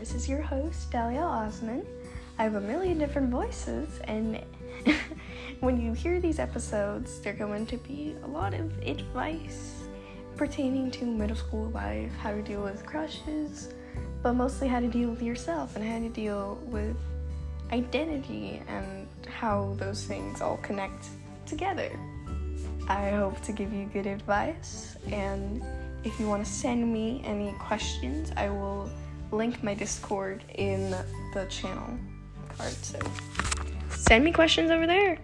This is your host, Dahlia Osman. I have a million different voices, and when you hear these episodes, they're going to be a lot of advice pertaining to middle school life, how to deal with crushes, but mostly how to deal with yourself and how to deal with identity and how those things all connect together. I hope to give you good advice, and if you want to send me any questions, I will link my Discord in the channel card. So send me questions over there.